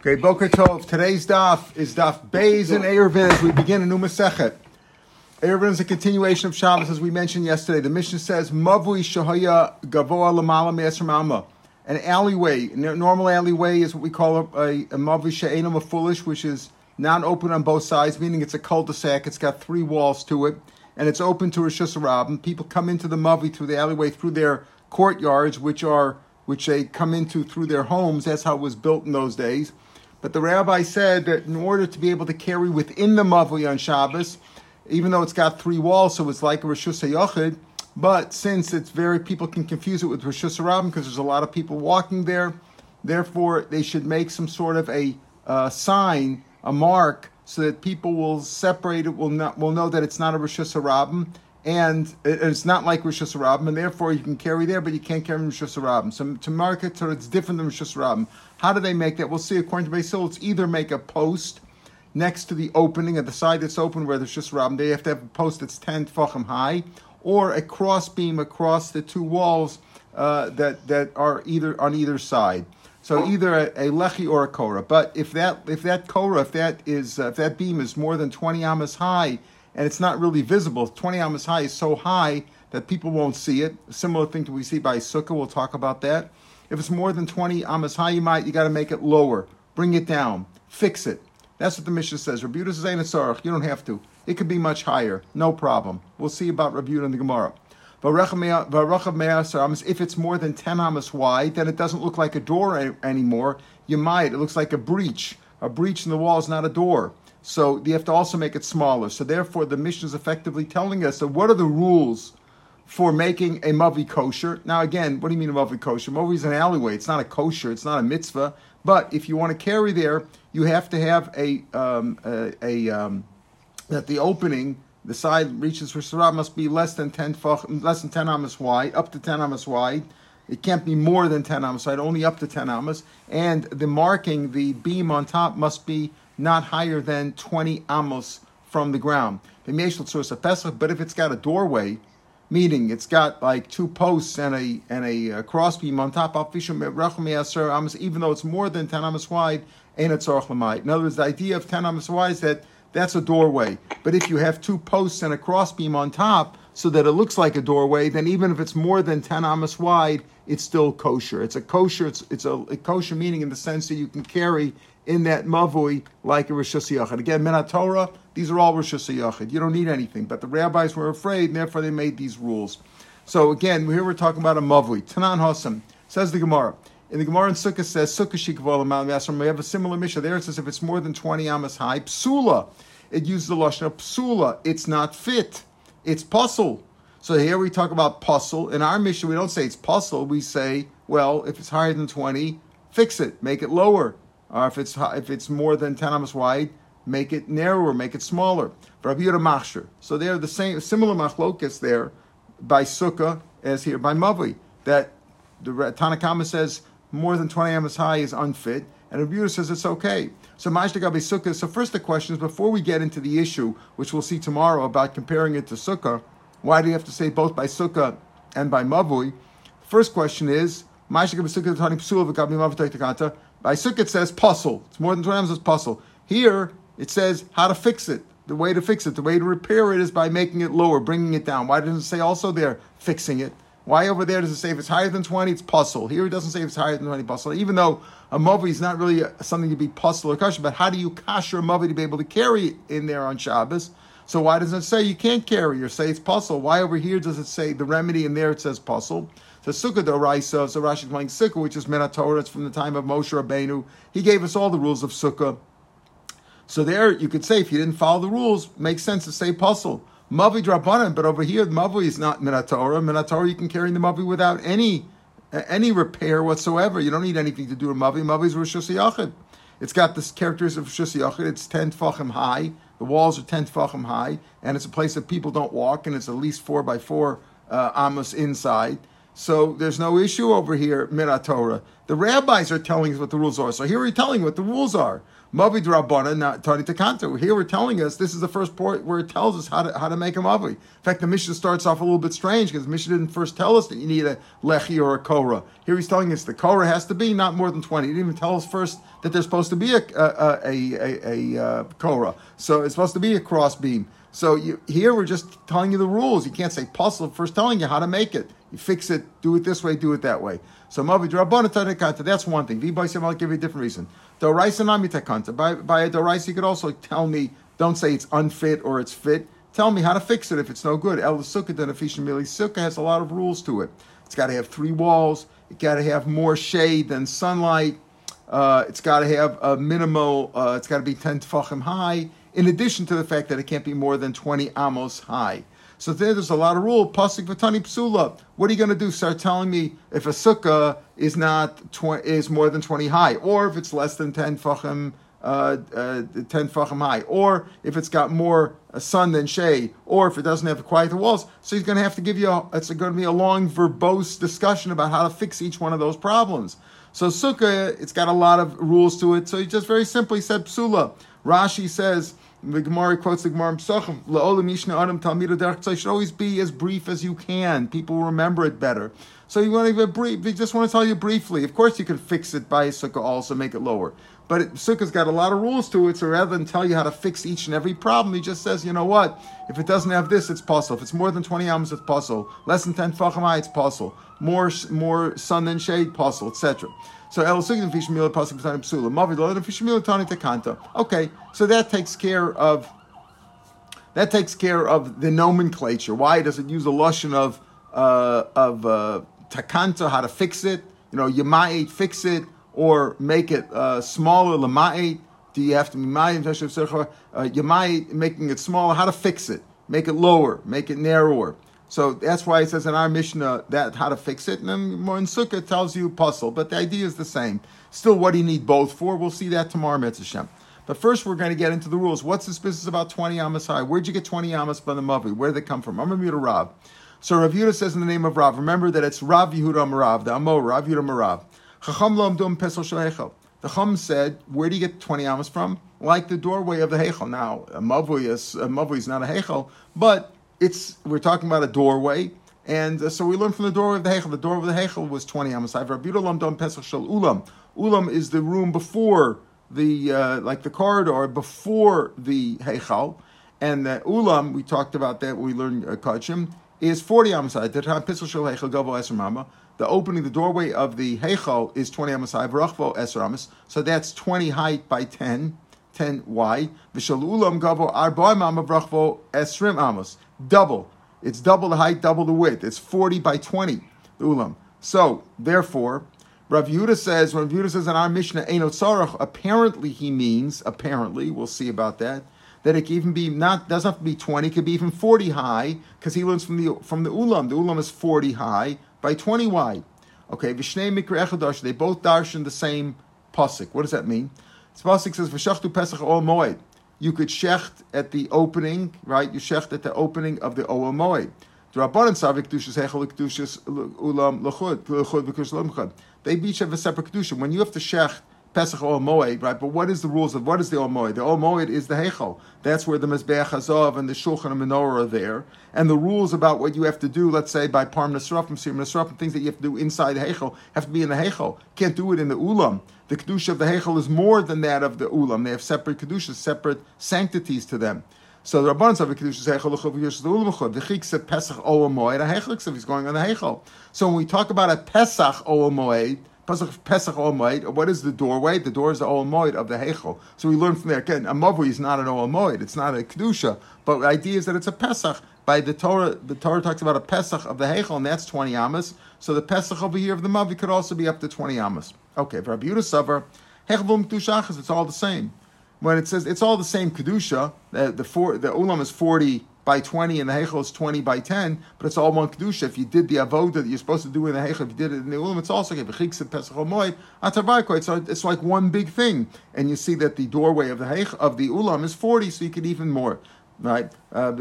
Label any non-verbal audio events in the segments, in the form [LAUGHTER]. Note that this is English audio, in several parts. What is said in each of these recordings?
Okay, Boker Tov. Today's daf is daf Beis and Eruvin as we begin a new Masechet. Eruvin is a continuation of Shabbos as we mentioned yesterday. The Mishnah says, Mavui Shahaya Gavoa Lamala Me'esr Amma. An alleyway, normal alleyway is what we call a, Mavui She'enam a foolish, which is not open on both sides, meaning it's a cul-de-sac. It's got three walls to it, and it's open to Rosh Hashanah. People come into the Mavi through the alleyway, through their courtyards, which are which they come into through their homes. That's how it was built in those days. But the rabbi said that in order to be able to carry within the Mavli on Shabbos, even though it's got three walls, so it's like a Rosh Hashanah, but since it's very, people can confuse it with Rosh Hashanah because there's a lot of people walking there, therefore they should make some sort of a uh, sign, a mark, so that people will separate it, will not will know that it's not a Rosh Hashanah, and it's not like Rosh Hashanah, and therefore you can carry there, but you can't carry Rosh Hashanah. So to mark it, so it's different than Rosh Hashanah. How do they make that? We'll see. According to Basil, it's either make a post next to the opening at the side that's open where there's just Rabban. They have to have a post that's ten tefachim high, or a cross beam across the two walls uh, that that are either on either side. So either a, a lechi or a korah. But if that if that korah, if that is uh, if that beam is more than twenty amas high and it's not really visible. 20 amas high is so high that people won't see it. A similar thing to we see by sukkah. We'll talk about that. If it's more than 20 amas high, you might you got to make it lower, bring it down, fix it. That's what the Mishnah says. Rabbi says ain't You don't have to. It could be much higher, no problem. We'll see about Rabbi in the Gemara. If it's more than 10 amas wide, then it doesn't look like a door anymore. You might. It looks like a breach. A breach in the wall is not a door. So you have to also make it smaller. So therefore, the Mishnah is effectively telling us that what are the rules for making a mavi kosher? Now, again, what do you mean a mavi kosher? Mavi is an alleyway. It's not a kosher. It's not a mitzvah. But if you want to carry there, you have to have a um, a, a um, that the opening, the side reaches for sarah must be less than ten less than ten amas wide, up to ten amas wide. It can't be more than ten amas wide, only up to ten amas. And the marking, the beam on top must be not higher than 20 amos from the ground. But if it's got a doorway, meaning it's got like two posts and a and a, a crossbeam on top, even though it's more than 10 amos wide, ain't it In other words, the idea of 10 amos wide is that that's a doorway. But if you have two posts and a crossbeam on top, so that it looks like a doorway, then even if it's more than 10 amos wide, it's still kosher. It's a kosher, it's, it's a, a kosher meaning in the sense that you can carry in that mavui like a Rosh Hashanah. Again, Minat Torah, these are all Rosh Hashanah. You don't need anything. But the rabbis were afraid, and therefore they made these rules. So again, here we're talking about a mavui. Tanan Hossam, says the Gemara. In the Gemara in Sukkah says, Sukkah Shikavola Mount We have a similar Mishnah. There it says if it's more than 20 amas high, psula. It uses the Lashon of psula. It's not fit. It's puzzle. So here we talk about puzzle. In our Mishnah, we don't say it's puzzle. We say, well, if it's higher than 20, fix it, make it lower or if it's if it's more than ten amas wide, make it narrower, make it smaller. So they're the same, similar machlokas there by Sukkah as here by Mavi. That the Tanakama says more than 20 amas high is unfit, and Rabbi says it's okay. So Mashtagabi Sukkah. So first the question is before we get into the issue, which we'll see tomorrow about comparing it to Sukkah, why do you have to say both by Sukkah and by Mavui? First question is Mashtagabi Sukkah Mavi by Sukkot says puzzle. It's more than 20 times it's puzzle. Here it says how to fix it. The way to fix it, the way to repair it is by making it lower, bringing it down. Why doesn't it say also there fixing it? Why over there does it say if it's higher than 20, it's puzzle? Here it doesn't say if it's higher than 20, puzzle. Even though a mavui is not really something to be puzzle or kasher, but how do you kasher a mavui to be able to carry it in there on Shabbos? So why doesn't it say you can't carry or say it's puzzle? Why over here does it say the remedy and there it says puzzle? So Sukkah Doraisa, so Rashi playing Sukkah, which is Torah, it's from the time of Moshe Rabbeinu. He gave us all the rules of Sukkah. So there, you could say if you didn't follow the rules, makes sense to say puzzle. Mavi Drabanan, but over here, Mavi is not Menat Torah. Minat Torah, you can carry the Mavi without any any repair whatsoever. You don't need anything to do with Mavi. Mavi is Rosh Hashanah. It's got the characters of Rosh. It's 10 tfachim high. The walls are 10 tfachim high. And it's a place that people don't walk, and it's at least 4 by 4 uh, amos inside. So there's no issue over here, Mirat Torah. The rabbis are telling us what the rules are. So here we're telling what the rules are. Mavi Drabbana, not Tani Takanto. Here we're telling us this is the first part where it tells us how to how to make a Mavi. In fact, the Mishnah starts off a little bit strange because the Mishnah didn't first tell us that you need a Lechi or a Korah. Here he's telling us the Korah has to be not more than 20. He didn't even tell us first that there's supposed to be a, a, a, a, a, a uh, Korah. So it's supposed to be a cross beam. So you, here we're just telling you the rules. You can't say puzzle first telling you how to make it. You fix it, do it this way, do it that way. So Mavi Drabbana Tani that's one thing. V'Baisem, I'll give you a different reason. Doraisa. By by a doraisa, you could also tell me. Don't say it's unfit or it's fit. Tell me how to fix it if it's no good. El sukkah then efficient mili sukkah has a lot of rules to it. It's got to have three walls. It got to have more shade than sunlight. Uh, it's got to have a minimal. Uh, it's got to be ten tefachim high. In addition to the fact that it can't be more than twenty amos high. So there, there's a lot of rule. Pasik v'tani psula. What are you going to do? Start telling me if a sukkah is not tw- is more than twenty high, or if it's less than ten fachim, uh, uh, ten fachim high, or if it's got more uh, sun than shade, or if it doesn't have a quiet walls. So he's going to have to give you. A, it's going to be a long verbose discussion about how to fix each one of those problems. So sukkah, it's got a lot of rules to it. So he just very simply said psula. Rashi says the Gemara quotes the Gemara Pesachim, La'olam Yishna Adam Talmida Derech should always be as brief as you can. People remember it better. So you want to give brief. We just want to tell you briefly. Of course, you can fix it by a sukkah also, make it lower. But sukkah's got a lot of rules to it. So rather than tell you how to fix each and every problem, he just says, you know what? If it doesn't have this, it's possible. If it's more than 20 amos, it's possible. Less than 10 facham it's possible. More more sun than shade, possible, etc. So el signim fish mila pasuk b'tanim psula. Fish mila tani. Okay, so that takes care of that takes care of the nomenclature. Why does it use a lashon of uh, of uh, takanta? How to fix it? You know, yamait fix it or make it uh, smaller. Lamait. Do you have to be mayim uh, yamait making it smaller? How to fix it? Make it lower. Make it narrower. So that's why it says in our Mishnah that how to fix it. And then more in Sukkah tells you puzzle, but the idea is the same. Still, what do you need both for? We'll see that tomorrow, Mitzvah But first, we're going to get into the rules. What's this business about 20 Amos high? Where'd you get 20 Amos by the Mavi? Where did they come from? I'm going to Rav. So Rav Yehuda says in the name of Rav, remember that it's Rav Yehuda Marav, the Amo, Rav Yehuda Marav. The Chum said, where do you get 20 amas from? Like the doorway of the Hechel. Now, a Mavui is, a Mavui is not a Hechel, but it's we're talking about a doorway, and uh, so we learn from the doorway of the Hechel. The doorway of the Hechel was twenty amasai. Rabbi Ulam ulam. Is the room before the uh, like the corridor before the Hechel, and the ulam we talked about that. We learned uh, kachim is forty amasai. The. The opening, the doorway of the Hechel is 20 amasai, v'rachvo esramas. So that's 20 height by 10, 10 wide. V'shal ulam gavo arba mama vrachvo esrim amos double. It's double the height, double the width. It's 40 by 20, the ulam. So, therefore, Rav Yehuda says, when Rav Yehuda says in our Mishnah, Einot Sarach, apparently he means, apparently, we'll see about that, that it can even be not doesn't have to be 20, it could be even 40 high, because he learns from the from the ulam. The ulam is 40 high by 20 wide. Okay, Vishnei Mikra Echadash, they both darshan the same pasuk. What does that mean? This pasuk says, V'shachtu Pesach Ol Moed you could shecht at the opening, right? You shecht at the opening of the Oel Moed. They each have a separate kedusha. When you have to shecht Pesach or right? But what is the rules of what is the Ol Moed? The Ol Moed is the Heichel. That's where the Mezbeach Hazov and the Shulchan and Menorah are there. And the rules about what you have to do, let's say by Parm Nasrafim, Sir Nasrafim, things that you have to do inside the Heichel have to be in the Heichel. Can't do it in the Ulam. The Kedusha of the Heichel is more than that of the Ulam. They have separate Kedushas, separate sanctities to them. So the Rabban said, "Kedusha Heichel l'chuv the Ulam l'chuv." The Chik Pesach Ol Moed. A Heichel he's going on the Heichel. So when we talk about a Pesach Ol Moed, Pesach, Pesach Ol What is the doorway? The door is the Ol Moed of the Heichel. So we learn from there. Again, a Mavui is not an Ol Moed. It's not a Kedusha. But the idea is that it's a Pesach. By the Torah, the Torah talks about a Pesach of the Heichel, and that's 20 Amos. So the Pesach over here of the Mavi could also be up to 20 Amos. Okay, for Rabbi Yehuda Savar, Heichel Kedushachas, it's all the same. When it says it's all the same Kedusha, the, the, four, the Ulam is 40 by 20 and the Heichel is 20 by 10, but it's all one Kedusha. If you did the Avoda that you're supposed to do in the Heichel, if you did it in the Ulam, it's also okay. so it's like one big thing. And you see that the doorway of the Heichel, of the Ulam is 40, so you could even more. Right? Uh,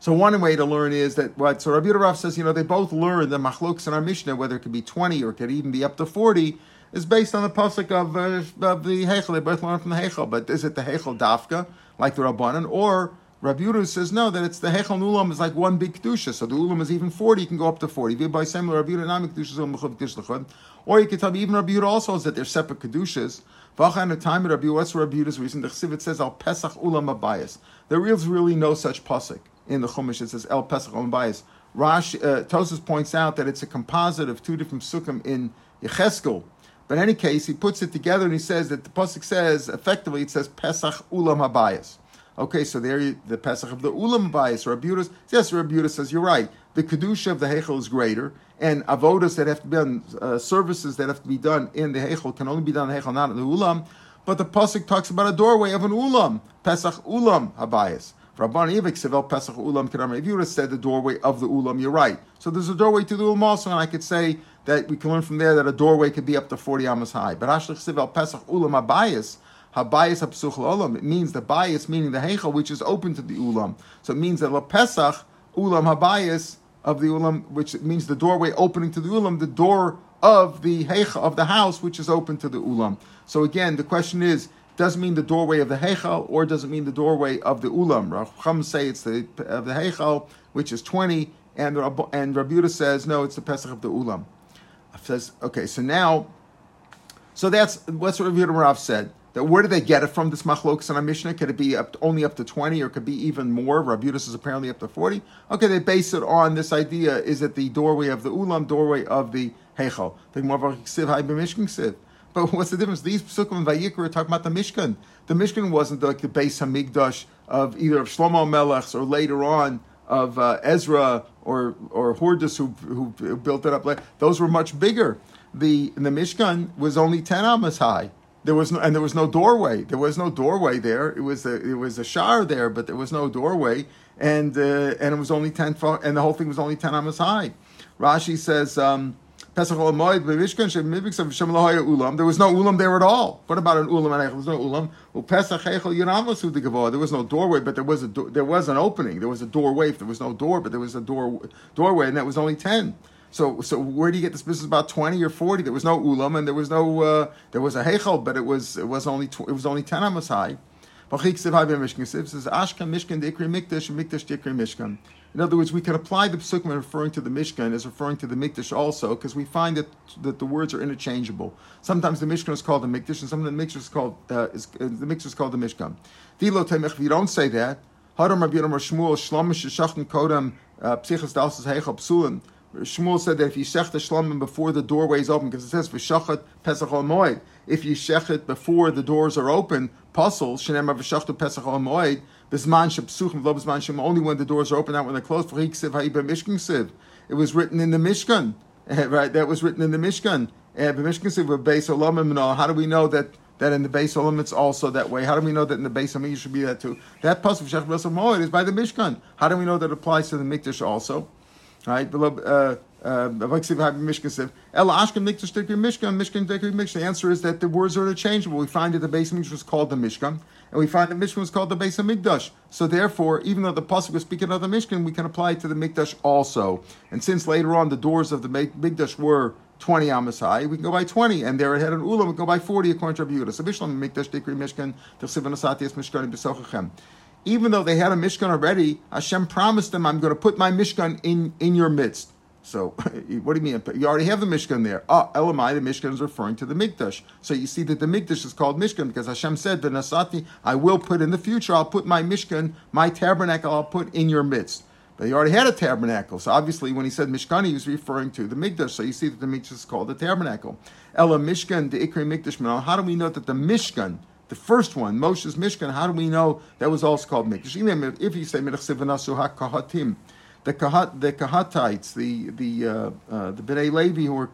so one way to learn is that what so Rabbi Rav says, you know, they both learn the machloks in our Mishnah, whether it could be 20 or it could even be up to 40 is based on the pasuk of, uh, of the Heichel. They both learn from the Heichel, but is it the Heichel Dafka, like the Rabbanan, or Rabbi Yehuda says no, that it's the Heichel and Ulam is like one big kedusha, so the Ulam is even forty, you can go up to forty. By similar Rabbi Yehuda Or you can tell me even Rabbi Yehuda also is that they're separate kedushas. V'achan the time Rabbi what's Rabbi Yehuda's reason? The Chsivit says al Pesach Ulam Abayis. There is really no such pasuk in the Chumash. It says El Pesach Ulam Abayis. Rash uh, Tosfos points out that it's a composite of two different sukkim in Yecheskel. But in any case, he puts it together and he says that the pasuk says effectively it says Pesach Ulam Habayis. Okay, so there you, the Pesach of the Ulam Habayis. Rabbi Yehuda, yes, Yehuda says you're right. The kedusha of the Heichel is greater, and avodas that have to be done, uh, services that have to be done in the Heichel can only be done in the Heichel, not in the Ulam. But the pasuk talks about a doorway of an Ulam, Pesach Ulam Habayis. Rabban Ivik Sevel Pesach Ulam Kedam. Said the doorway of the Ulam, you're right. So there's a doorway to the Ulam also, and I could say that we can learn from there that a doorway could be up to 40 amas high. But Ashlich Sevel Pesach Ulam Abayis, Habayis Hapsuch Ulam, it means the bias, meaning the Heichel, which is open to the Ulam. So it means that La Pesach Ulam Habayis of the Ulam, which means the doorway opening to the Ulam, the door of the Heichel, of the house, which is open to the Ulam. So again, the question is, doesn't mean the doorway of the Heichal, or does it mean the doorway of the Ulam? Racham say it's the of the Heichal, which is twenty, and and Rabuta says no, it's the Pesach of the Ulam. Says okay, so now, so that's what's what Rav Rav said. That where do they get it from? This machlokas and Mishnah could it be up to, only up to twenty, or could be even more? Rabutus is apparently up to forty. Okay, they base it on this idea: is it the doorway of the Ulam, doorway of the Heichal? The but [LAUGHS] what's the difference? These psukim and Vayikra are talking about the Mishkan. The Mishkan wasn't like the base Hamikdash of either of Shlomo Melech's or later on of uh, Ezra or or Hordus who, who built it up. Those were much bigger. The the Mishkan was only ten amas high. There was no and there was no doorway. There was no doorway there. It was a it was a shar there, but there was no doorway, and uh, and it was only ten and the whole thing was only ten amas high. Rashi says. Um, Pesach Olamoid, Bevishkan, Shemibix of Shem Ulam. There was no Ulam there at all. What about an Ulam and There was no Ulam. Well, Pesach Echel Yiramasu the Gavoah. There was no doorway, but there was a do- there was an opening. There was a doorway. There was no door, but there was a door doorway, and that was only ten. So, so where do you get this business about twenty or forty? There was no ulam, and there was no uh, there was a heichel, but it was it was only tw- it was only ten amos high. Says Ashkan Mishkan Dikri Mikdash Mikdash Dikri Mishkan. In other words, we can apply the psukim referring to the Mishkan as referring to the Mikdash also, because we find that, that the words are interchangeable. Sometimes the Mishkan is called the Mikdash, and sometimes the Mikdash is called uh, is, uh, the Mikdash is called the Mishkan. If you don't say that, Rabbi Yonam Shlomish Kodam Heichel Psulin. Shmuel said that if you shech the shlomim before the doorway is open, because it says pesach moed. If you shech it before the doors are open, puzzle shenemar v'shachtu pesach moed. Bisman shepsuchim lo bisman shem. Only when the doors are open, not when they're closed. For siv mishkan siv. It was written in the Mishkan, [LAUGHS] right? That was written in the Mishkan. The Mishkan siv beis olamim How do we know that? That in the base olam it's also that way. How do we know that in the base olam should be that too? That pasuk shech moed is by the Mishkan. How do we know that applies to the Mikdash also? Right? The uh, uh, Mishkan, Mishkan Mishkan. the answer is that the words are interchangeable. We find that the base Mikdash was called the Mishkan, and we find that Mishkan was called the base of Mikdash. So therefore, even though the pasuk was speaking of the Mishkan, we can apply it to the Mikdash also. And since later on the doors of the Mikdash were 20 amas high, we can go by 20, and there it had an ulam, we can go by 40 according to Rabbi. So Mishlam Mikdash Dikri Mishkan, Mishkan B'Sochachem even though they had a Mishkan already, Hashem promised them, I'm going to put my Mishkan in, in your midst. So, [LAUGHS] what do you mean? You already have the Mishkan there. Ah, oh, Elamai, the Mishkan is referring to the Mikdash. So you see that the Mikdash is called Mishkan because Hashem said, the Nasati, I will put in the future, I'll put my Mishkan, my tabernacle, I'll put in your midst. But he already had a tabernacle. So obviously, when he said Mishkan, he was referring to the Mikdash. So you see that the Mikdash is called the tabernacle. Ela Mishkan, the Ikri Mikdash. How do we know that the Mishkan, the first one, Moshe's Mishkan, how do we know that was also called Mikdash? If you say Kahatim, the Kahat, the Kahatites, the the uh, uh, the Bnei Levi who were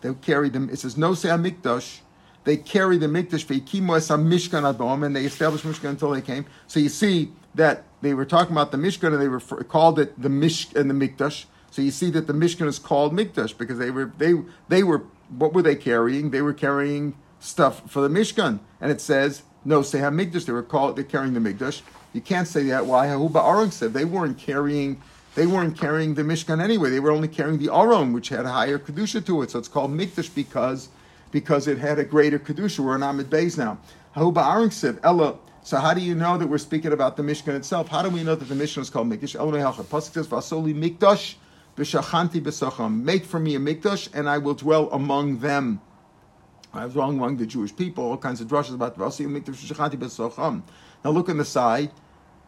they carried them. It says no say Mikdash. They carry the Mikdash veikimu es Mishkan adom, and they established Mishkan until they came. So you see that they were talking about the Mishkan, and they called it the Mish and the Mikdash. So you see that the Mishkan is called Mikdash because they were they they were what were they carrying? They were carrying stuff for the Mishkan. And it says, no, say Hamikdash, they were called, they're carrying the Mikdash. You can't say that. Why? Hahuba Aron said they weren't carrying they weren't carrying the Mishkan anyway. They were only carrying the Aron, which had a higher kedusha to it. So it's called Mikdash because because it had a greater kedusha. We're in Amid Beis now. Ella. So how do you know that we're speaking about the Mishkan itself? How do we know that the Mishkan is called Mikdash? Pasuk says, "Vasoli Mikdash b'shachanti b'sacham." Make for me a Mikdash, and I will dwell among them. I was wrong among the Jewish people. All kinds of drushes about b'sacham. Now look on the side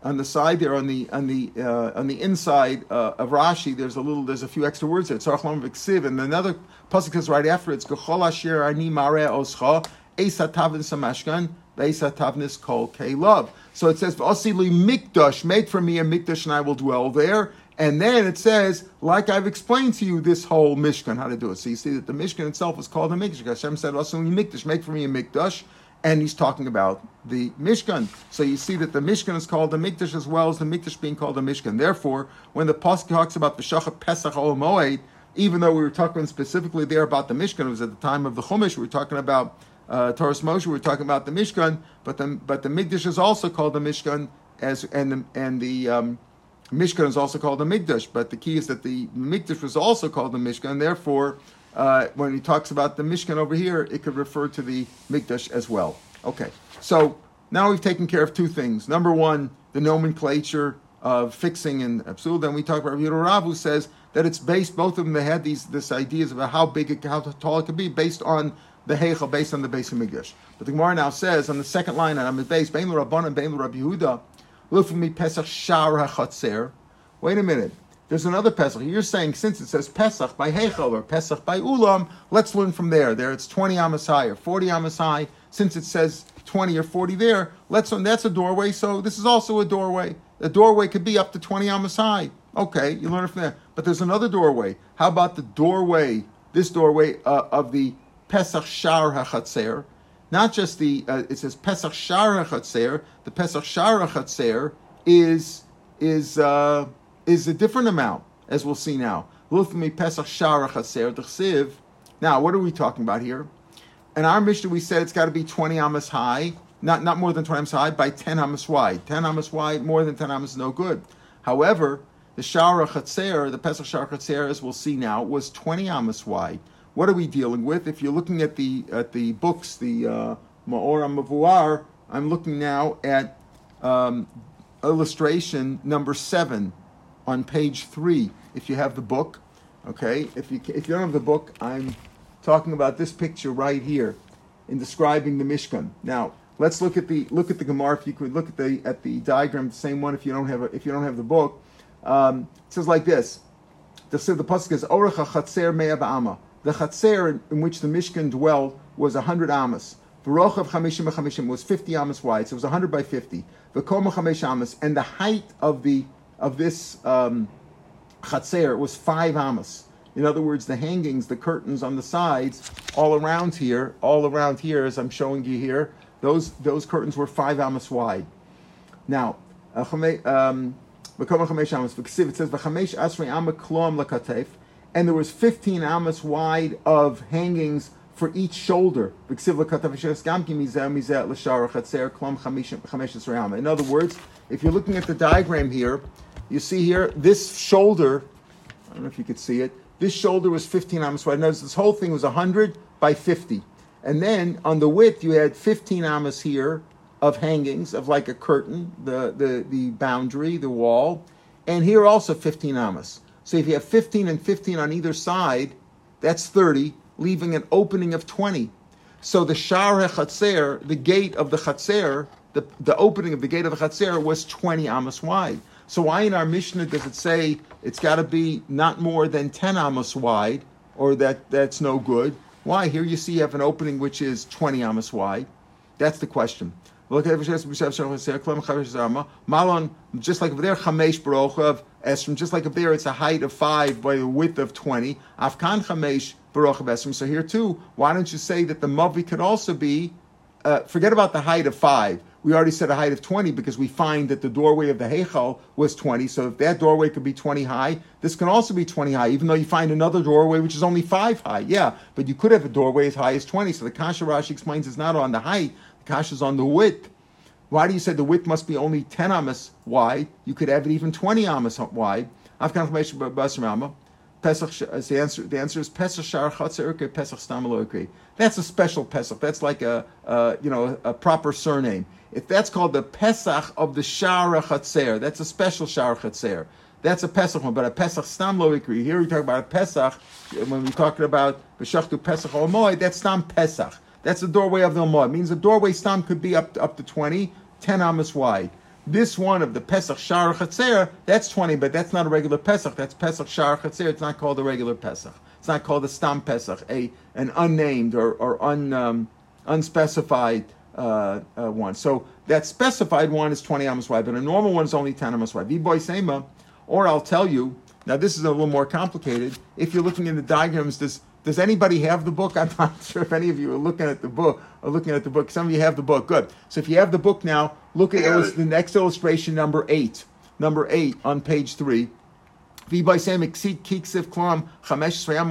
on the side there on the on the uh, on the inside uh, of Rashi, there's a little there's a few extra words there. Tzarach v'ksiv, and another pasuk is right after it's Gechol asher ani mare oscha esatavin samashkan ve'esatavnis kol love. So it says V'osili mikdash, make for me a mikdash, and I will dwell there. And then it says, like I've explained to you, this whole Mishkan, how to do it. So you see that the Mishkan itself is called a Mikdash. Hashem said, mikdash, make for me a mikdash and he's talking about the Mishkan. So you see that the Mishkan is called the Mikdash as well as the Mikdash being called the Mishkan. Therefore, when the Pasuk talks about the Shachat Pesach Moed, even though we were talking specifically there about the Mishkan, it was at the time of the Chumash, we were talking about uh, Taurus Moshe, we were talking about the Mishkan, but the but the Mikdash is also called the Mishkan as and the, and the um, Mishkan is also called the Mikdash. But the key is that the Mikdash was also called the Mishkan. Therefore, uh, when he talks about the Mishkan over here, it could refer to the Mikdash as well. Okay, so now we've taken care of two things. Number one, the nomenclature of fixing and absurd. Then we talk about Rabbi who says that it's based. Both of them they had these this ideas about how big, it, how tall it could be, based on the heichal, based on the base of Mikdash. But the Gemara now says on the second line, and I'm at base, Bein Rabban and Bein Rabbi Yehuda, look for me Pesach Shar HaChatzer. Wait a minute. There's another Pesach. You're saying since it says Pesach by Heichel or Pesach by Ulam, let's learn from there. There it's 20 amas high or 40 amas high. Since it says 20 or 40 there, let's learn that's a doorway. So this is also a doorway. The doorway could be up to 20 amas high. Okay, you learn it from there. But there's another doorway. How about the doorway, this doorway uh, of the Pesach Shar HaChatzer? Not just the, uh, it says Pesach Shar HaChatzer. The Pesach Shar HaChatzer is, is, uh, is a different amount, as we'll see now. Pesach Now, what are we talking about here? In our Mishnah, we said it's got to be 20 amas high, not, not more than 20 amas high, by 10 amas wide. 10 amas wide, more than 10 amas no good. However, the Shara Chatzer, the Pesach Shara Chatzer, as we'll see now, was 20 amas wide. What are we dealing with? If you're looking at the at the books, the uh, Ma'ora Mavuar, I'm looking now at um, illustration number seven on page three, if you have the book. Okay, if you if you don't have the book, I'm talking about this picture right here in describing the Mishkan. Now let's look at the look at the Gemara. If you could look at the at the diagram, the same one. If you don't have a, if you don't have the book, um, it says like this. The the pasuk is Orecha Chatzer Me'av Ama. The Chatzer in, in which the Mishkan dwelled was hundred amas. Baruch of Chamishim Chamishim was fifty amas wide, so it was hundred by fifty. The Koma Chamesh amas, and the height of the of this um, chatzer was five amas. In other words, the hangings, the curtains on the sides, all around here, all around here, as I'm showing you here, those those curtains were five amas wide. Now, uh, um, it says and there was 15 amas wide of hangings for each shoulder. In other words, if you're looking at the diagram here, you see here, this shoulder, I don't know if you could see it, this shoulder was 15 amas wide. Notice this whole thing was 100 by 50. And then on the width, you had 15 amas here of hangings, of like a curtain, the, the, the boundary, the wall. And here also 15 amas. So if you have 15 and 15 on either side, that's 30, leaving an opening of 20. So the Shar HaChatzer, the gate of the Chatzer, the, the opening of the gate of the Chatzer was 20 amas wide. So why in our Mishnah does it say it's got to be not more than 10 amos wide, or that that's no good? Why? Here you see you have an opening which is 20 amos wide. That's the question. Malon, just like over there, Chamesh Barochav Esrim, just like up there, it's a height of five by a width of 20. Afkan Chamesh Barochav Esrim. So here too, why don't you say that the Mavi could also be, uh, forget about the height of five, we already said a height of 20 because we find that the doorway of the Heichal was 20. So if that doorway could be 20 high, this can also be 20 high, even though you find another doorway which is only 5 high. Yeah, but you could have a doorway as high as 20. So the Kasha Rashi explains it's not on the height, the Kasha is on the width. Why do you say the width must be only 10 amas wide? You could have it even 20 amas wide. I have confirmation Pesach, uh, the answer, the answer is Pesach Shar Chatzar Pesach Stam That's a special Pesach. That's like a, a, you know a proper surname. If that's called the Pesach of the Shar Chatzer, that's a special Shar Chatzer. That's a Pesach one, but a Pesach Stam Lo. Here we talk about a Pesach when we're talking about B'Shachtu Pesach Omoy. That's Stam Pesach. That's the doorway of the Omoy. It means the doorway Stam could be up to, up to 20, 10 amas wide. This one of the Pesach Shar Chatzer, that's 20, but that's not a regular Pesach. That's Pesach Shar Chatzer. It's not called a regular Pesach. It's not called a Stam Pesach, a an unnamed or, or un, um, unspecified uh, uh, one. So that specified one is 20 amos wide, but a normal one is only 10 amos wide. boy Sema, or I'll tell you, now this is a little more complicated. If you're looking in the diagrams, does does anybody have the book? [LAUGHS] I'm not sure if any of you are looking at the book. Are looking at the book. Some of you have the book. Good. So if you have the book now, look at the next illustration, number eight. Number eight on page three. When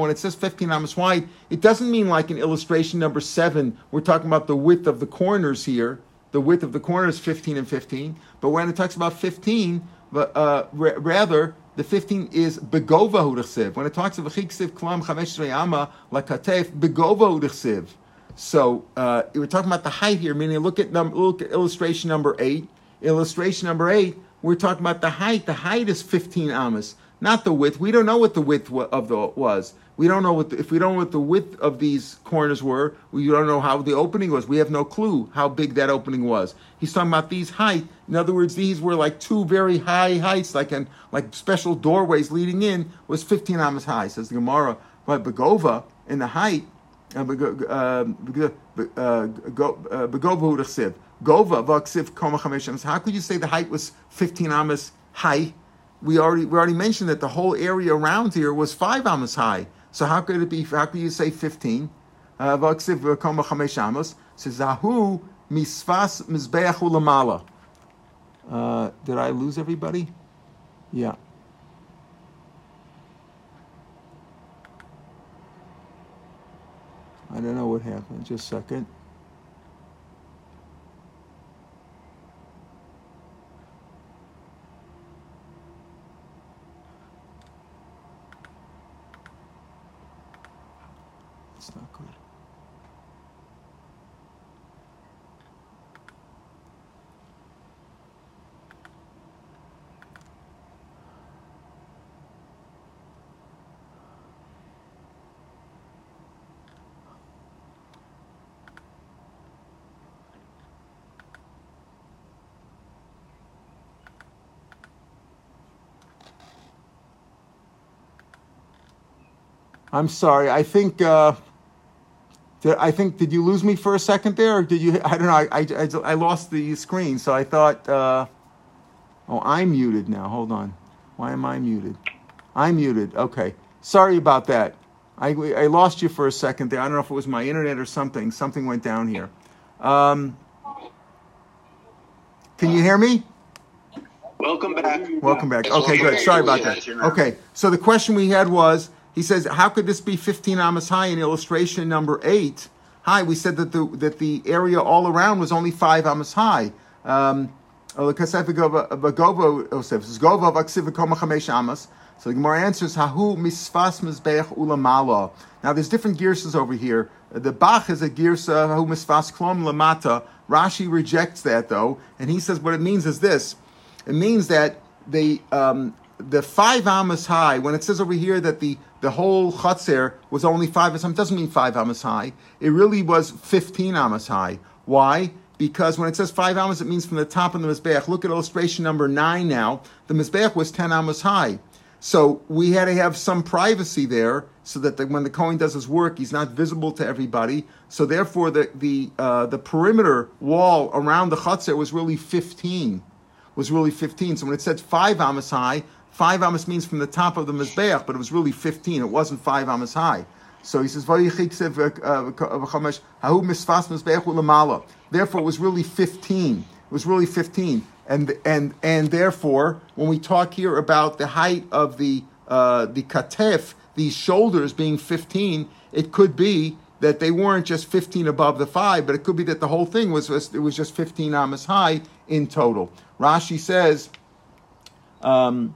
it says 15 amos wide, it doesn't mean like in illustration number seven, we're talking about the width of the corners here. The width of the corners 15 and 15. But when it talks about 15, but uh, rather the 15 is begova udechsiv. When it talks of achiksiv klam chamesh ama lakatef begova udechsiv. So uh, we're talking about the height here, meaning look at, num- look at illustration number eight. Illustration number eight, we're talking about the height. The height is 15 amas, not the width. We don't know what the width of the was. We don't know what the, if we don't know what the width of these corners were. We don't know how the opening was. We have no clue how big that opening was. He's talking about these height. In other words, these were like two very high heights, like an like special doorways leading in was 15 amas high. Says the Gemara. But Begova in the height, uh, uh, uh, Begova Gova How could you say the height was 15 amas high? We already we already mentioned that the whole area around here was five amas high. So how could it be? How could you say 15? Uh, amos. Says zahu misfas mizbeach ulamala. Uh, did I lose everybody? Yeah. I don't know what happened. Just a second. I'm sorry. I think. Uh, did, I think. Did you lose me for a second there, or did you? I don't know. I, I, I lost the screen, so I thought. Uh, oh, I'm muted now. Hold on. Why am I muted? I'm muted. Okay. Sorry about that. I, I lost you for a second there. I don't know if it was my internet or something. Something went down here. Um, can you hear me? Welcome back. Welcome back. Okay, good. Sorry about that. Okay, so the question we had was he says, how could this be 15 amas high in illustration number eight? High, we said that the that the area all around was only five amas high. Um, so the Gemara answers, Hahu misfas mizbeach ulamala. Now there's different girsas over here. The Bach is a girsa, Hahu misfas klom lamata. Rashi rejects that though, and he says what it means is this. It means that the um, the five amas high, when it says over here that the the whole chutzner was only five amas, It doesn't mean five amas high. It really was 15 amas high. Why? Because when it says five amas, it means from the top of the Mizbeach. Look at illustration number nine now. The Mizbeach was 10 amas high. So we had to have some privacy there so that the, when the Kohen does his work, he's not visible to everybody. So therefore, the, the, uh, the perimeter wall around the chutzner was really 15. Was really 15. So when it said five amas high, Five amas means from the top of the mizbeach, but it was really fifteen. It wasn't five amas high. So he says, uh, Therefore, it was really fifteen. It was really fifteen, and and and therefore, when we talk here about the height of the uh, the katef, these shoulders being fifteen, it could be that they weren't just 15 above the five, but it could be that the whole thing was, was it was just 15 amas high in total. Rashi says, um,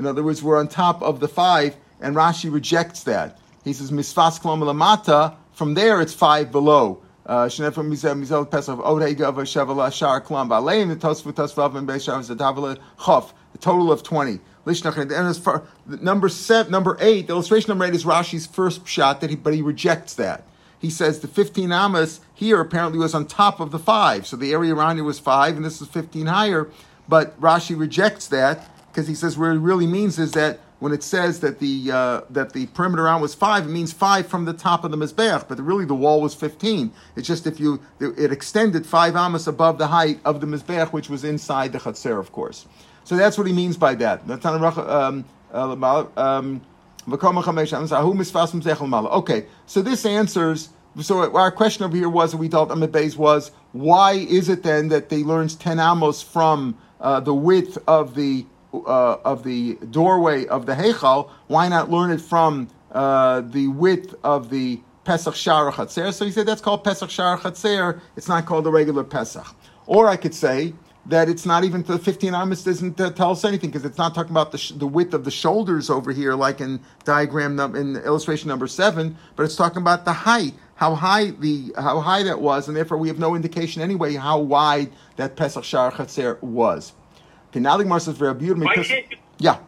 In other words, we're on top of the five, and Rashi rejects that. He says, Misfas klom lamata, from there it's five below. Uh, Shnefam mizel mizel pesach odei gava shevala shar klam baleim the tosfu and beishav zetavala chof. The total of twenty. Number seven, number eight, the illustration number eight is Rashi's first shot that he, but he rejects that. He says the fifteen amas here apparently was on top of the five, so the area around it was five, and this is fifteen higher. But Rashi rejects that because he says what it really means is that when it says that the uh, that the perimeter around was five, it means five from the top of the mizbeach, but really the wall was fifteen. It's just if you it extended five amos above the height of the mizbeach, which was inside the chatzir, of course. So that's what he means by that. Um, uh, um, okay, so this answers. So our question over here was, we thought Amit Beis was, why is it then that they learned ten amos from uh, the width of the uh, of the doorway of the Heichal, why not learn it from uh, the width of the Pesach Shara Chatzer? So he said that's called Pesach Shara Chatzer. It's not called the regular Pesach. Or I could say that it's not even the 15 amas doesn't tell us anything because it's not talking about the, sh- the width of the shoulders over here, like in diagram num- in illustration number seven, but it's talking about the height, how high the how high that was, and therefore we have no indication anyway how wide that Pesach Shara Chatzer was. Okay, now the Gemara says very beautiful. Why can't you, yeah.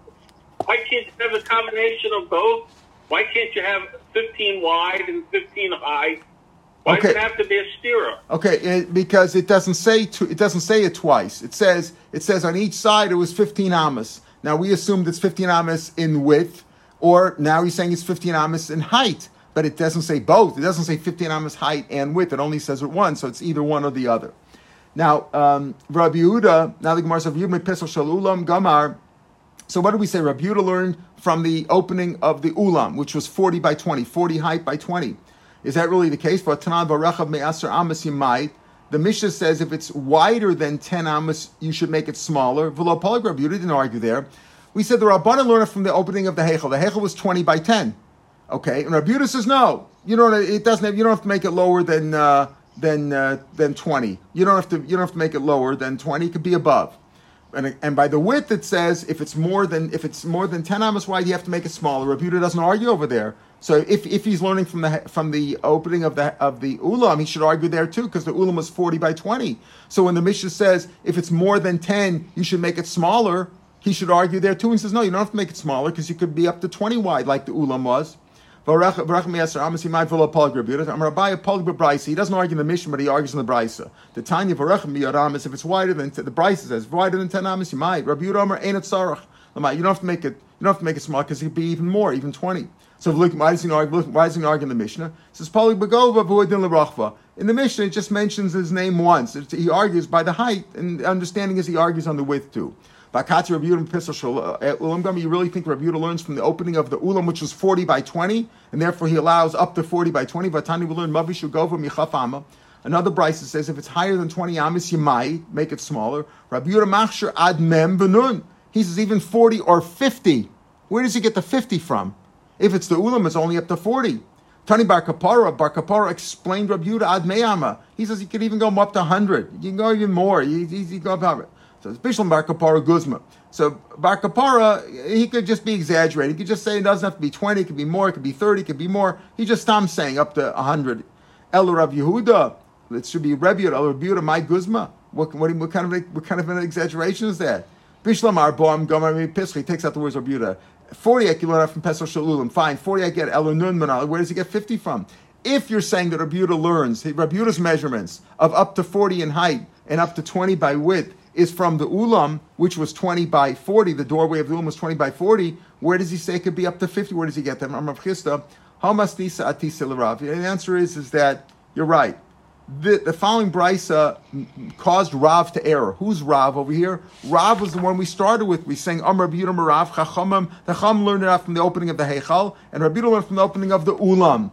Why can't you have a combination of both? Why can't you have 15 wide and 15 high? Why Okay. does it have to be a stira? Okay, it, because it doesn't say to, it doesn't say it twice. It says it says on each side it was 15 amas. Now we assumed it's 15 amas in width, or now he's saying it's 15 amas in height, but it doesn't say both. It doesn't say 15 amas height and width. It only says it one, so it's either one or the other. Now, um, Rabbi Yehuda, now the Gemara says, "Yud Pesach Shel Ulam Gamar." So what do we say? Rabbi Yehuda learned from the opening of the ulam, which was 40 by 20, 40 height by 20. Is that really the case? For Tanan Barachav Me'asar Amas Yimait, the Mishnah says if it's wider than 10 amas, you should make it smaller. V'lo Polig Rabbi Yehuda didn't argue there. We said the Rabbanan learned from the opening of the Heichel. The Heichel was 20 by 10. Okay, and Rabbi Yehuda says no. You don't. It doesn't. Have, you don't have to make it lower than uh, than uh, than 20. You don't have to. You don't have to make it lower than 20. It could be above. And, and by the width, it says if it's more than if it's more than 10 amas wide, you have to make it smaller. Yehuda doesn't argue over there. So if, if he's learning from the from the opening of the of the ulam, he should argue there too because the ulam was 40 by 20. So when the Mishnah says if it's more than 10, you should make it smaller, he should argue there too. And says no, you don't have to make it smaller because you could be up to 20 wide like the ulam was. He doesn't argue in the Mishnah, but he argues in the brisa. The Tanya Varachim Miyaramis, if it's wider than the brisa says, wider than ten amis, you might. Rabbi Yehuda ain't it sarach. You don't have to make it. You don't have to make it small because it could be even more, even twenty. So look, why does he argue? Why does he argue in the Mishnah? It says Pali Bagova Vuadin Larachva. In the Mishnah, it just mentions his name once. It's- he argues by the height, and the understanding is he argues on the width too. Bakati Rabbi Pisal Shal- uh, Ulam You really think Rabbi Yehuda learns from the opening of the Ulam, which was forty by twenty, and therefore he allows up to forty by twenty. Vatani will learn Mavi Shugova Michaf Ama. Another Brisa says if it's higher than 20 amis, you might make it smaller. Rabbi Yehuda Machshir ad mem benun. He says even 40 or 50. Where does he get the 50 from? If it's the ulam, it's only up to 40. Tani Bar Kapara, Bar Kapara explained Rabbi Yehuda ad meyama. He says you could even go up to 100. You can go even more. You, you, you go up. So it's Bishlam Bar Kapara Guzma. So Bar Kapara, he could just be exaggerating. He could just say it doesn't have to be 20, it could be more, it could be 30, it could be more. He just stops saying up to 100. El Rav Yehuda, it should be Rebbe Rabbi Yehuda, my Guzma. What, what, what, kind of, what kind of an exaggeration is that? Bishlam Arbom Gomar Pischi he takes out the words Yehuda. 40 I can learn from Pesach Shalulim. Fine. 40 I get El Nun Manal. Where does he get 50 from? If you're saying that Yehuda learns, Yehuda's measurements of up to 40 in height and up to 20 by width is from the ulam, which was 20 by 40. The doorway of the ulam was 20 by 40. Where does he say it could be up to 50? Where does he get that? from? Rav Chisda, how mastisa atisa? And the answer is, is that you're right. The, the following brisa caused Rav to error. Who's Rav over here? Rav was the one we started with. We sang Amr Rav Chachamim. The Chacham learned it from the opening of the Heichal, and Rabbi learned from the opening of the Ulam.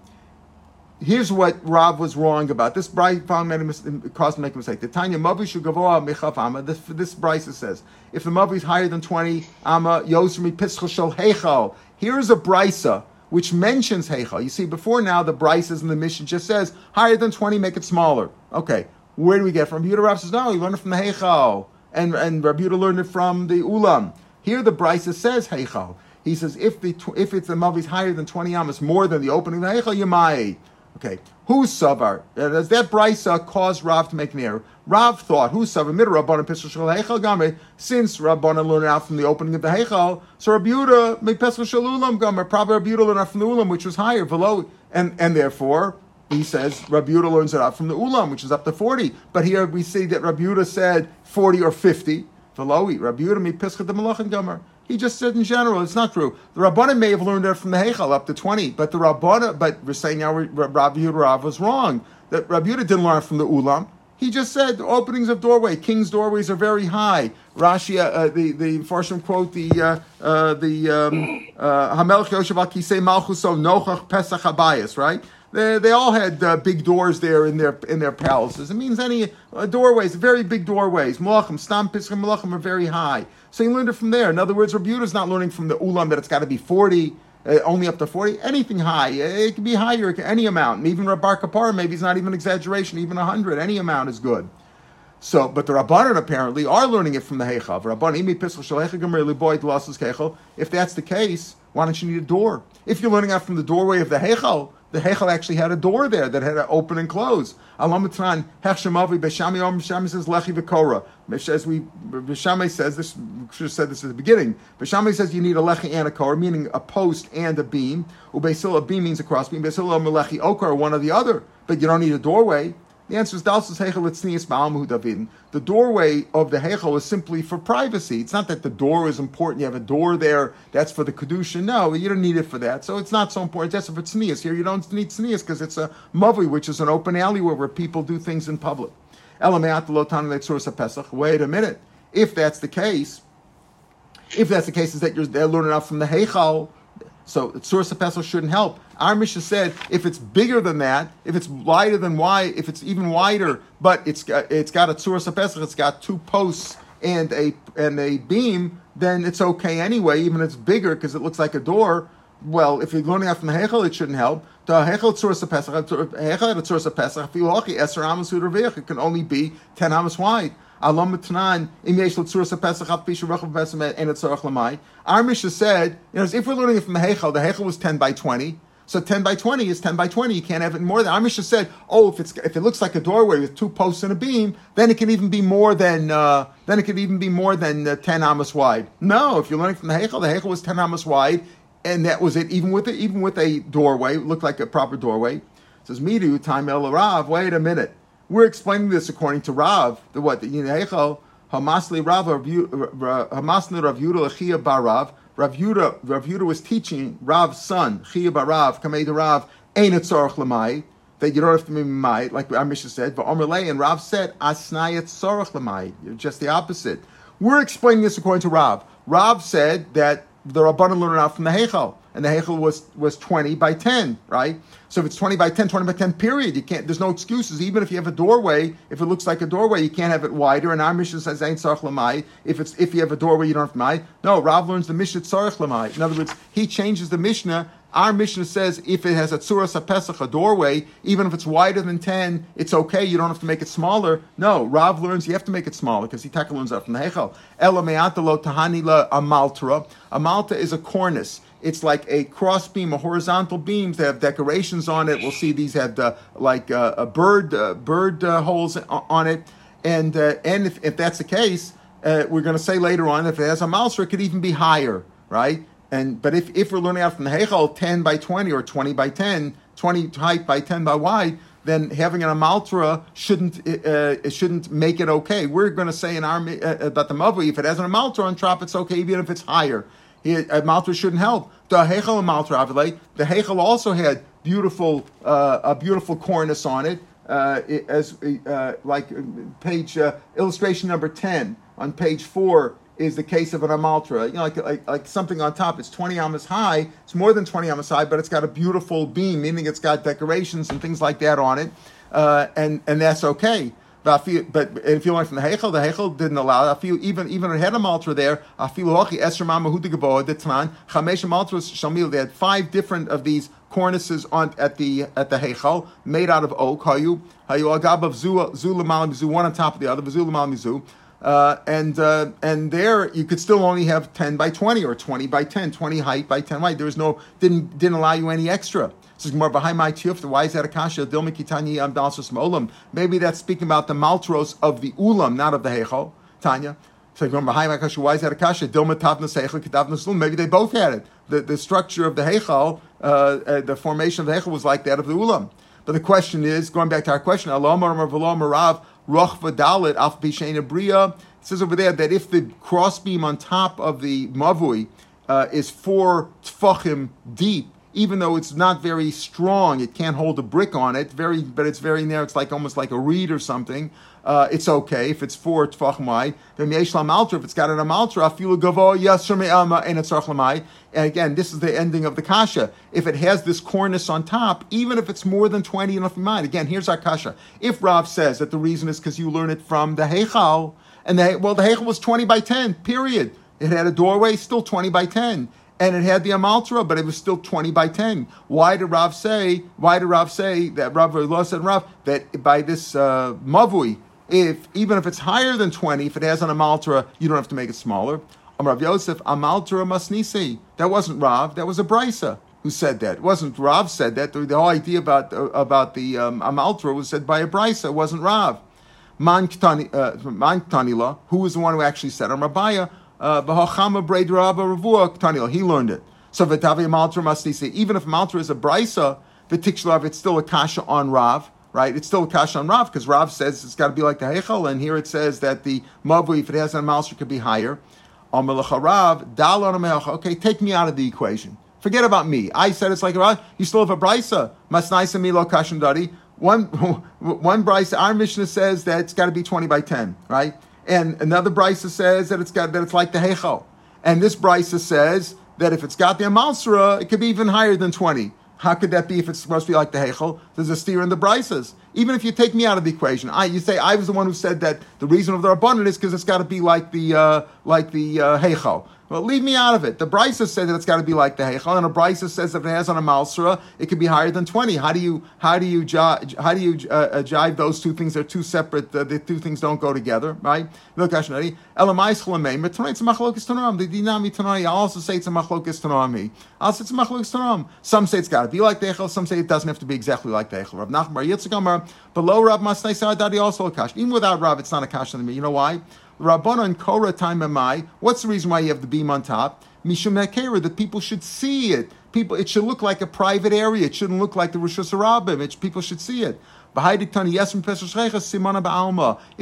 Here's what Rav was wrong about. This Brisa found made a mis- caused to make a mistake. The Tanya Mavi Shugavoa Mechav Amma. This this Brisa says if the Mavi is higher than twenty Amma Yosmi Pischel Heichal. Here's a Brisa which mentions Heichal. You see, before now the Brisas in the Mishnah just says higher than twenty, make it smaller. Okay, where do we get from? Yehuda Rav says no, you learn it from the Heichal, and and Rabbi Yehuda learned it from the Ulam. Here the Brisa says Heichal. He says if the if it's the Mavi is higher than twenty Amas, more than the opening of the Heichal, Yamai. Okay, who's savar? Uh, does that brisa cause Rav to make an error? Rav thought who's savar mid Rabbanan Pesach Shel Heichal. Since Rabbanan learned out from the opening of the Heichal, so Rabbi Yehuda make Pesach Shel Ulam. Probably Rabbi Yehuda learned out from the Ulam, which was higher, below, and and therefore he says Rabbi Yehuda learns it out from the Ulam, which is up to forty. But here we see that Rabbi Yehuda said forty or fifty. Below, Rabbi Yehuda Pesach the Malachin Gamer. He just said in general, it's not true. The Rabbanim may have learned that from the Heichal up to 20, but the Rabbanim, but we're saying now Rabbi Yehuda Rav was wrong. That Rabbi Yehuda didn't learn from the Ulam. He just said the openings of doorway, king's doorways are very high. Rashi, uh, the the Farshim quote the uh, uh, the um, uh, Hamelch Yoshev Kisei Malchuso Nochach Pesach Habayis, right? They, they all had uh, big doors there in their in their palaces. It means any uh, doorways, very big doorways. Malachim, Stam Pischim Malachim are very high. So he learned it from there. In other words, Rabbi is not learning from the Ulam that it's got to be 40, uh, only up to 40. Anything high. It can be higher, any amount. Even Rabbar Kapar, maybe it's not even exaggeration, even 100. Any amount is good. So, but the Rabbanan apparently are learning it from the Heichal. If that's the case, why don't you need a door? If you're learning out from the doorway of the Heichal, the Heichal actually had a door there that had to open and close. Alamatran Hechshemavi Beshami Om Beshami says Lechi V'Kora. As we Beshami says this, should have said this at the beginning. Beshami says you need a Lechi and a Kora, meaning a post and a beam. Ubesil a beam means a cross beam. Besil Melechi Okar, one or the other. But you don't need a doorway. The answer is Dalsus David. The doorway of the Heichel is simply for privacy. It's not that the door is important. You have a door there. That's for the kedusha. No, you don't need it for that. So it's not so important. That's for tznius. Here you don't need tznius because it's a mavui, which is an open alleyway where people do things in public. Wait a minute. If that's the case, if that's the case, is that you're learning out from the Heichal so of pesach shouldn't help. Our Mishnah said if it's bigger than that, if it's wider than wide, if it's even wider, but it's got, it's got a of pesach, it's got two posts and a and a beam, then it's okay anyway. Even if it's bigger because it looks like a door. Well, if you're learning out from the hechel, it shouldn't help. The hechel of pesach, hechel of pesach, it can only be ten amos wide. Alam Tanan, Im Yesh Pesach. Our Mishnah said, you know, if we're learning it from the Heichel, the Heichel was 10 by 20. So 10 by 20 is 10 by 20. You can't have it more than. Our Mishnah said, oh, if it's if it looks like a doorway with two posts and a beam, then it can even be more than uh, then it could even be more than uh, 10 amos wide. No, if you're learning from the Heichel, the Heichel was 10 amos wide, and that was it. Even with it, even with a doorway, it looked like a proper doorway. It says Midu time El Rav. Wait a minute. We're explaining this according to Rav, the what the Yineichel Hamasli Rav Hamasli Rav Lechia Barav. Rav Yudah Rav Yudah was teaching Rav's son Chia Barav Kamei Rav Ein Etzorach Lamai that you don't have to be mai, like our Mishnah said. But Omerlei and Rav said Asnayat Sorach Lamai. Just the opposite. We're explaining this according to Rav. Rav said that the Rabbanan learned out from the Heichal and the Heichel was, was 20 by 10, right? So if it's 20 by 10, 20 by 10, period, you can't, there's no excuses. Even if you have a doorway, if it looks like a doorway, you can't have it wider. And our mission says, Ain't Sarach Lamai. If it's, if you have a doorway, you don't have Mai. No, Rav learns the Mishnah Sarach Lamai. In other words, he changes the Mishnah our Mishnah says if it has a tzuras pesach, a doorway, even if it's wider than 10, it's okay. You don't have to make it smaller. No, Rav learns you have to make it smaller because he learns from the Hechel. Ela me'atalo tahanila amaltra. Amalta is a cornice. It's like a cross beam, a horizontal beams. They have decorations on it. We'll see these have the, like uh, a bird uh, bird uh, holes on it. And uh, and if, if that's the case, uh, we're going to say later on if it has a maltra, it could even be higher, right? And but if, if we're learning out from the Heichal 10 by 20 or 20 by 10, 20 height by 10 by wide, then having an amaltra shouldn't uh, it shouldn't make it okay. We're going to say in our uh, about the Mavi, if it has an amaltra on top, it's okay even if it's higher. A maltra shouldn't help. The Heichal amaltra the Heichal also had beautiful uh, a beautiful cornice on it, uh, as uh, like uh, page illustration number ten on page four is the case of an amaltra, you know, like, like, like something on top. It's 20 amas high. It's more than 20 amas high, but it's got a beautiful beam, meaning it's got decorations and things like that on it, uh, and and that's okay. But if you learn from the Heichel, the Heichel didn't allow. I feel even even it had a maltra there. The. They had five different of these cornices on at the at the Heichel made out of oak. Hayu hayu agab of one on top of the other. Uh, and uh, and there you could still only have 10 by 20 or 20 by 10, 20 height by 10 height. There was no didn't didn't allow you any extra. Is more behind my tiyuf. Why is that a kasha? Dilma kitani amdalsus molam. Maybe that's speaking about the maltros of the ulam, not of the heichal. Tanya. So behind my kasha. Why is that a kasha? Dilma tavna seichel kitavna Maybe they both had it. The, the structure of the heichal, uh, uh, the formation of the heichal was like that of the ulam. But the question is, going back to our question, Rav, Roch Vadalit, Alf Bishena Bria. It says over there that if the crossbeam on top of the Mavui uh, is four tfachim deep, even though it's not very strong, it can't hold a brick on it. Very, but it's very narrow. It's like almost like a reed or something. Uh, it's okay if it's four tefachim wide. Then yesh maltra if it's got an amaltra, afilu gavo yasser me'ama and it's And again, this is the ending of the kasha. If it has this cornice on top, even if it's more than twenty enough mind. Again, here's our kasha. If Rav says that the reason is because you learn it from the heichal, and the well, the heichal was twenty by ten. Period. It had a doorway, still twenty by ten and it had the Amaltra, but it was still 20 by 10. Why did Rav say, why did Rav say that Rav Law said Rav that by this uh, Mavui, if even if it's higher than 20, if it has an Amaltra, you don't have to make it smaller. Rav Yosef, Amaltra Masnisi. That wasn't Rav, that was a Brisa who said that. It wasn't Rav said that. The, the whole idea about, uh, about the um, Amaltra was said by a Brisa, it wasn't Rav. Man Ktanila, who was the one who actually said on Rabbiah, he learned it. So. Even if maltra is a brisa, the tikshalav, it's still a kasha on Rav, right? It's still a kasha on Rav because Rav says it's got to be like the heichal, and here it says that the mavui, if it has a maltra, could be higher. Okay, take me out of the equation. Forget about me. I said it's like. You still have a brisa. Milo. One [LAUGHS] one brisa. Our Mishnah says that it's got to be twenty by ten, right? And another brisa says that it's got that it's like the heichal. And this brisa says that if it's got the amaltra, it could be even higher than 20. How could that be if it's supposed to be like the heichal? There's a steer in the brisas. Even if you take me out of the equation, I, you say I was the one who said that the reason of the abundant is because it's got to be like the uh, like the uh, heichal. Well, leave me out of it. The Brisa says that it's got to be like the Heichal, and a Brisa says that if it has on a Malsura, it could be higher than 20. How do you, how do you, how do you uh, uh, jive those two things? They're two separate, uh, the two things don't go together, right? Look, Ashnari, Elamais Chlamei, but tonight it's a Machlokis Tanam. The Dinami Tanai, I also say it's a Machlokis Tanami. Also, it's a Machlokis Tanam. Some say it's got to be like the Heichal, some say it doesn't have to be exactly like the Heichal. Rav Nachman Bar Yitzchak below Rav Masnai Sa'adadi also a Kash. Even without Rav, it's not a Kash on me. You know why? Rabbanon Korah time Amai. What's the reason why you have the beam on top? Mishum that people should see it. People, it should look like a private area. It shouldn't look like the Rosh Hashanah. People should see it. It's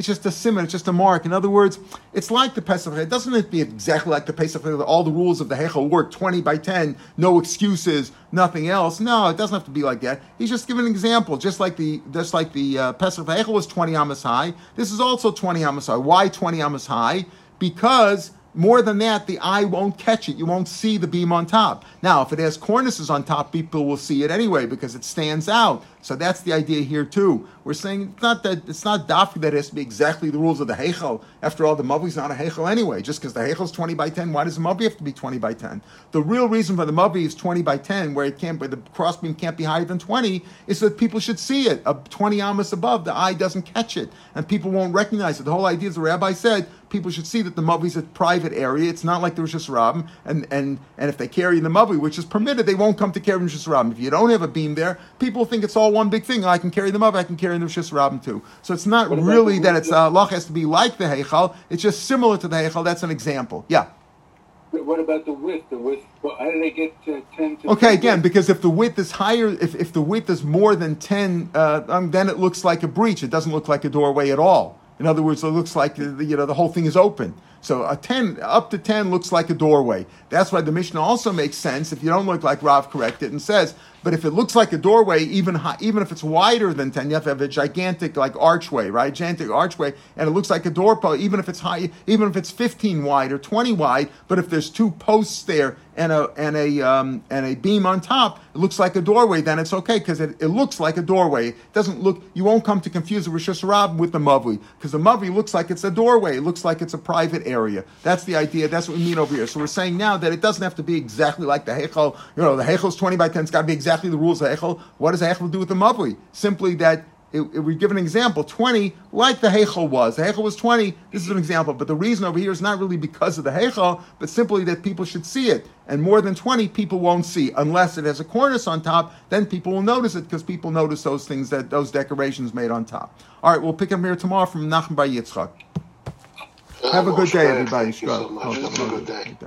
just a simon, it's just a mark. In other words, it's like the Pesach. Doesn't it be exactly like the Pesach. All the rules of the Hechel work 20 by 10, no excuses, nothing else. No, it doesn't have to be like that. He's just giving an example. Just like the just like the uh, Pesach Hechel was 20 amas high. This is also 20 amas high. Why 20 amas high? Because more than that, the eye won't catch it. You won't see the beam on top. Now, if it has cornices on top, people will see it anyway because it stands out. So that's the idea here too. We're saying it's not that it's not dafka that it has to be exactly the rules of the heichel. After all, the mavui's not a heichel anyway. Just because the is twenty by ten, why does the mavui have to be twenty by ten? The real reason for the mavui is twenty by ten, where it can't, where the crossbeam can't be higher than twenty, is so that people should see it. A twenty amas above, the eye doesn't catch it, and people won't recognize it. The whole idea, as the rabbi said, people should see that the mavui is a private area. It's not like the Rosh Hashanah, and and and if they carry the mavui, which is permitted, they won't come to carry Rosh Hashanah. If you don't have a beam there, people think it's all one big thing. I can carry them up. I can carry them Shis Rabin too. So it's not really that it's uh, has to be like the Heichal. It's just similar to the Heichal. That's an example. Yeah. what about the width? The width. How do they get to ten? To okay, again, because if the width is higher, if, if the width is more than ten, uh, um, then it looks like a breach. It doesn't look like a doorway at all. In other words, it looks like uh, you know the whole thing is open. So a 10, up to 10 looks like a doorway. That's why the Mishnah also makes sense if you don't look like Rav corrected and says, but if it looks like a doorway, even high, even if it's wider than 10, you have to have a gigantic like archway, right? Gigantic archway, and it looks like a doorpost, even if it's high, even if it's 15 wide or 20 wide, but if there's two posts there and a and a um, and a beam on top, it looks like a doorway, then it's okay because it, it looks like a doorway. It doesn't look you won't come to confuse the Rosh Hashanah with the Mavli, because the Mavli looks like it's a doorway, it looks like it's a private area. That's the idea, that's what we mean over here. So we're saying now that it doesn't have to be exactly like the Heichel, you know, the Heichel's 20 by 10, it's got to be exactly the rules of Heichel. What does Heichel do with the Mavli? Simply that it, it, we give an example, 20, like the Heichel was. The Heichel was 20, this is an example, but the reason over here is not really because of the Heichel, but simply that people should see it. And more than 20, people won't see, unless it has a cornice on top, then people will notice it, because people notice those things, that those decorations made on top. All right, we'll pick up here tomorrow from Nachman Bar Yitzchak. Have a good day, everybody. Have a good day.